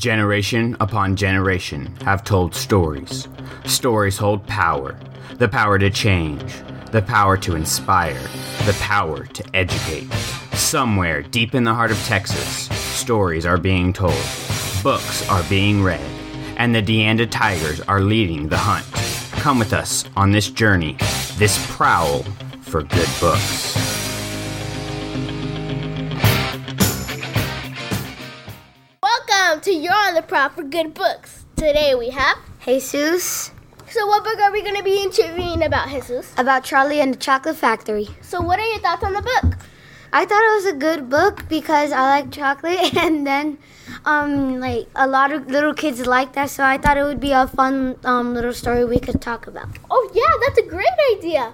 Generation upon generation have told stories. Stories hold power the power to change, the power to inspire, the power to educate. Somewhere deep in the heart of Texas, stories are being told, books are being read, and the Deanda Tigers are leading the hunt. Come with us on this journey, this prowl for good books. To You're on the Prowl for Good Books. Today we have. Jesus So, what book are we going to be interviewing about, Jesus? about Charlie and the Chocolate Factory. So, what are your thoughts on the book? I thought it was a good book because I like chocolate and then um like a lot of little kids like that so I thought it would be a fun um little story we could talk about. Oh, yeah, that's a great idea.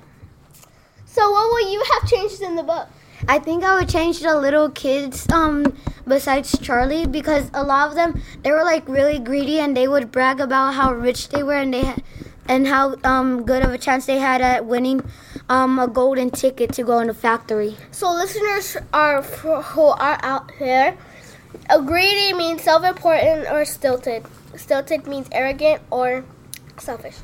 So, what will you have changed in the book? I think I would change the little kids um besides Charlie because a lot of them they were like really greedy and they would brag about how rich they were and they had and how um good of a chance they had at winning um a golden ticket to go in the factory. So, listeners are who are out here. A greedy means self-important or stilted. Stilted means arrogant or selfish.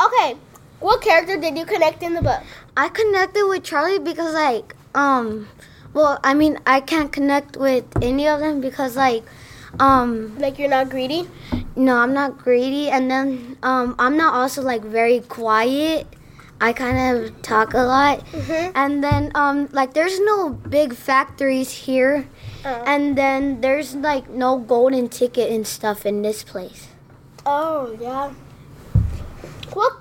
Okay, what character did you connect in the book? I connected with Charlie because like um well I mean I can't connect with any of them because like um Like you're not greedy. no I'm not greedy and then um I'm not also like very quiet. I kind of talk a lot. Mhm. And then um like there's no big factories here Uh, and then there's like no golden ticket and stuff in this place. oh yeah. What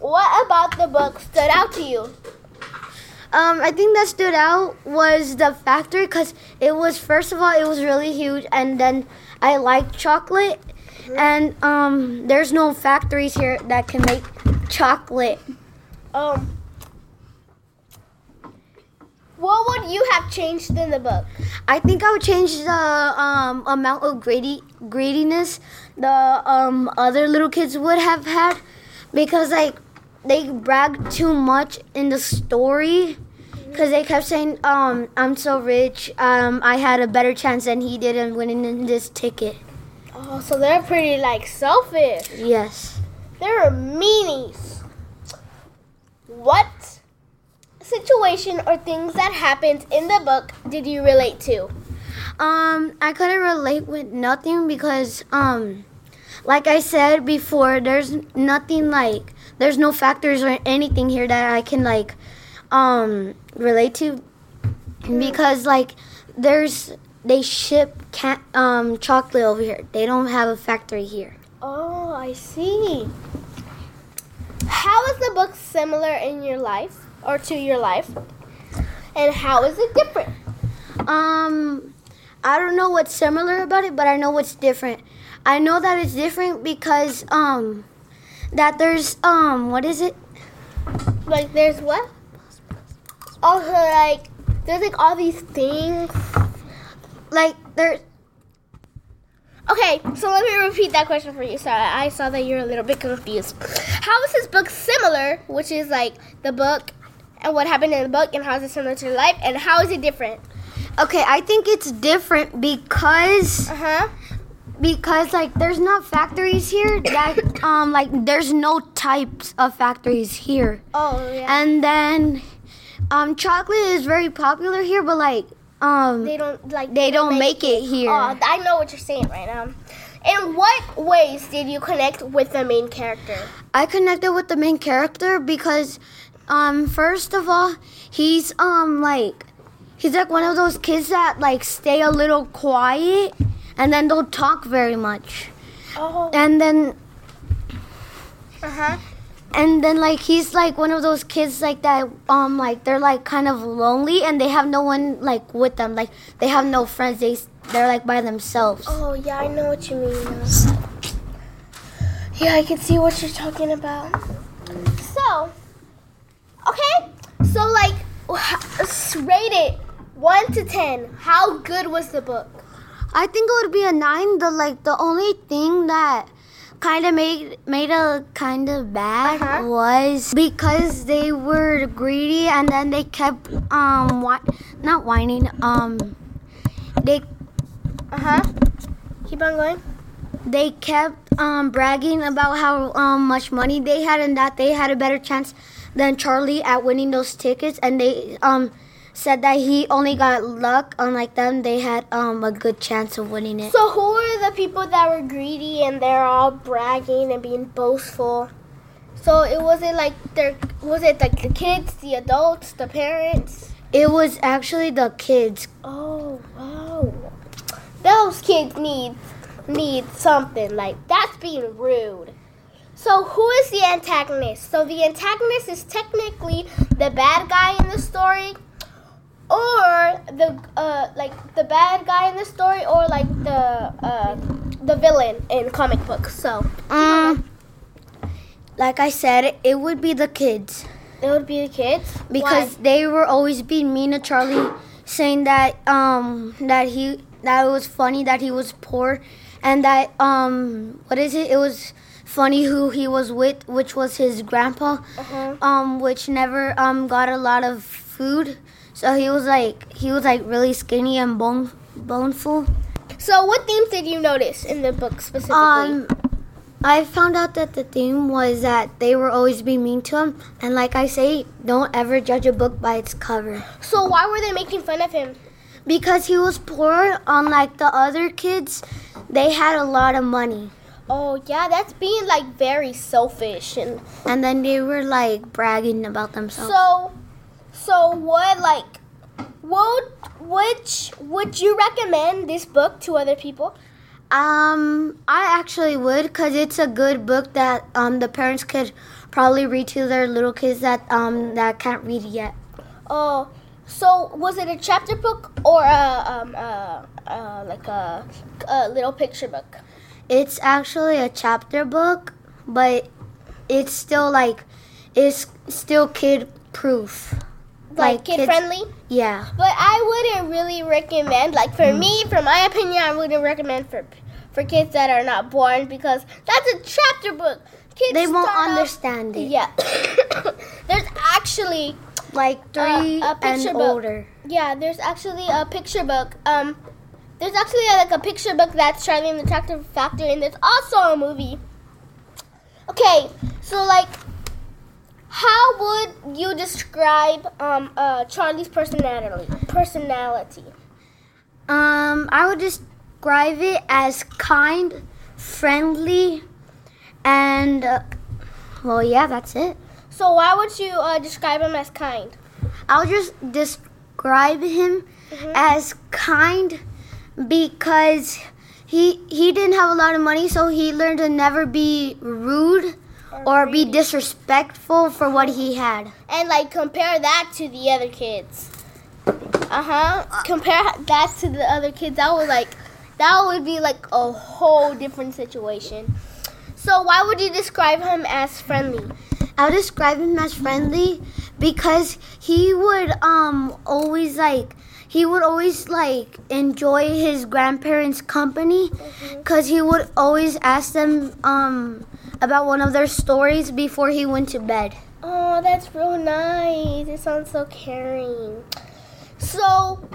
What about the book stood out to you? Um, I think that stood out was the factory because it was first of all it was really huge, and then I like chocolate, and um, there's no factories here that can make chocolate. Um. What would you have changed in the book? I think I would change the um, amount of greedy greediness the um, other little kids would have had because like they brag too much in the story because they kept saying um, I'm so rich um, I had a better chance than he did in winning in this ticket. Oh, so they're pretty like selfish. Yes. They're meanies. What situation or things that happened in the book did you relate to? Um, I couldn't relate with nothing because, um, like I said before, there's nothing like there's no factors or anything here that I can like, um, relate to because like there's they ship can um chocolate over here. They don't have a factory here. Oh, I see. How is the book similar in your life or to your life? And how is it different? Um, I don't know what's similar about it, but I know what's different. I know that it's different because um, that there's um, what is it? Like there's what? Also like there's like all these things. Like there, Okay, so let me repeat that question for you. Sorry, I saw that you're a little bit confused. How is this book similar, which is like the book and what happened in the book, and how is it similar to life, and how is it different? okay, I think it's different because Uh huh. because like there's not factories here that um like there's no types of factories here, Oh yeah. and then um chocolate is very popular here, but like um they don't like. they don't make it here. Oh, I know what you're saying right now. In what ways did you connect with the main character? I connected with the main character because, um, first of all, he's um like he's like one of those kids that like stay a little quiet and then don't talk very much, Oh. and then Uh huh. And then like he's like one of those kids like that um like they're like kind of lonely and they have no one like with them like they have no friends they they're like by themselves. Oh yeah, I know what you mean. Yeah, I can see what you're talking about. So, okay, so like, rate it one to ten. How good was the book? I think it would be a nine. The like the only thing that kind of made made a kind of bad Uh-huh. was because they were greedy and then they kept um whi- not whining um they Uh huh. Keep on going. they kept um, bragging about how um, much money they had and that they had a better chance than Charlie at winning those tickets. And they um, said that he only got luck. Unlike them, they had um, a good chance of winning it. So who are the people that were greedy and they're all bragging and being boastful? So it wasn't like their was it like the kids, the adults, the parents? It was actually the kids. Oh wow. Those kids need need something like that's being rude. So who is the antagonist? So the antagonist is technically the bad guy in the story or the uh like the bad guy in the story or like the uh the villain in comic books. So Um, like I said, it would be the kids it would be the kids because they were always being mean to Charlie, saying that um that he that it was funny that he was poor, and that um what is it? It was funny who he was with, which was his grandpa, uh-huh. um which never um got a lot of food, so he was like he was like really skinny and bone boneful. So what themes did you notice in the book specifically? Um, I found out that the theme was that they were always being mean to him, and like I say, don't ever judge a book by its cover. so why were they making fun of him? Because he was poor, unlike the other kids, they had a lot of money, Oh yeah, that's being like very selfish and and then they were like bragging about themselves. so so what like would which would you recommend this book to other people? um, I actually would, cause it's a good book that um the parents could probably read to their little kids that um that can't read yet. Oh, so was it a chapter book or a um uh, uh like a, a little picture book? It's actually a chapter book, but it's still like it's still kid proof. Like, Like kid kids- friendly? Yeah. But I wouldn't really recommend, like for mm. me, from my opinion, I wouldn't recommend for for kids that are not born because that's a chapter book. Kids They won't understand it. Yeah. there's actually Like uh, three a picture and book. older. yeah, there's actually a picture book. Um, there's actually a, like a picture book that's Charlie and the Tractor Factory, and there's also a movie. Okay, so like, how would you describe um uh Charlie's personality? Personality. Um, I would describe it as kind, friendly, and uh, well, yeah, that's it. So why would you uh, describe him as kind? I'll just describe him Mhm. as kind because he he didn't have a lot of money, so he learned to never be rude or be disrespectful for what he had. and like compare that to the other kids. Uh huh. Compare that to the other kids. That would like, that would be like a whole different situation. So why would you describe him as friendly? I would describe him as friendly because he would um always like he would always like enjoy his grandparents' company because he would always ask them um about one of their stories before he went to bed. Oh, that's real nice. It sounds so caring. So,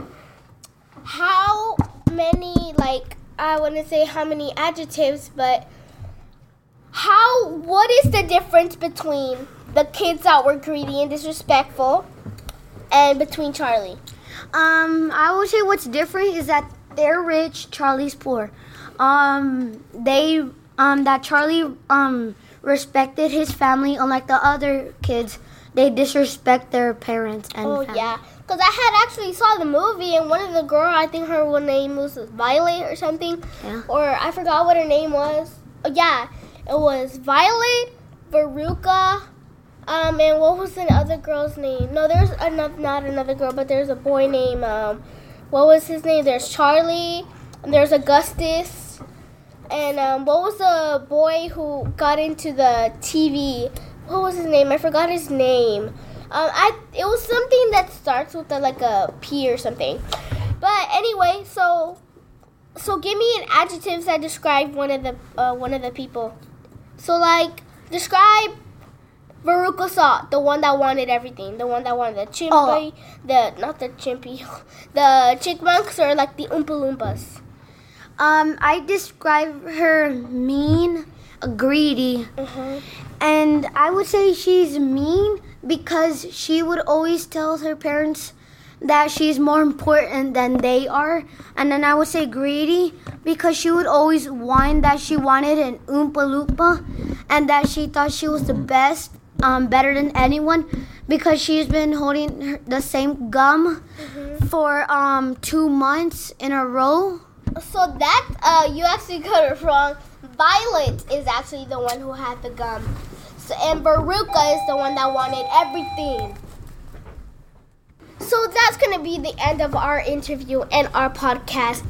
how many like I wouldn't say how many adjectives, but how what is the difference between the kids that were greedy and disrespectful and between Charlie? Um, I would say what's different is that they're rich, Charlie's poor. Um, they um that Charlie um respected his family, unlike the other kids. They disrespect their parents and Oh family. yeah, because I had actually saw the movie and one of the girl, I think her one name was Violet or something, Yeah. or I forgot what her name was. Oh yeah, it was Violet, Veruca, um, and what was the other girl's name? No, there's another, not another girl, but there's a boy named um, what was his name? There's Charlie, and there's Augustus, and um, what was the boy who got into the TV? What was his name? I forgot his name. Um, I it was something that starts with a, like a P or something. But anyway, so so give me an adjectives that describe one of the uh, one of the people. So like describe Veruca Salt, the one that wanted everything, the one that wanted the chimpy, Oh. the not the chimpy, the chipmunks or like the Oompa Loompas. Um, I describe her mean, greedy, Mhm. and I would say she's mean because she would always tell her parents that she's more important than they are. And then I would say greedy because she would always whine that she wanted an Oompa Loompa and that she thought she was the best, um, better than anyone because she's been holding her, the same gum for um, two months in a row. So that uh, you actually got it wrong. Violet is actually the one who had the gum. So, and Veruca is the one that wanted everything. So that's gonna be the end of our interview and our podcast.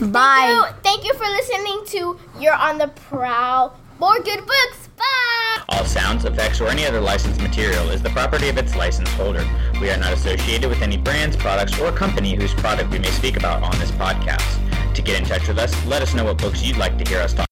Bye. Thank you, thank you for listening to You're on the Prowl. More good books. Bye. All sounds, effects, or any other licensed material is the property of its license holder. We are not associated with any brands, products, or company whose product we may speak about on this podcast. Get in touch with us, let us know what books you'd like to hear us talk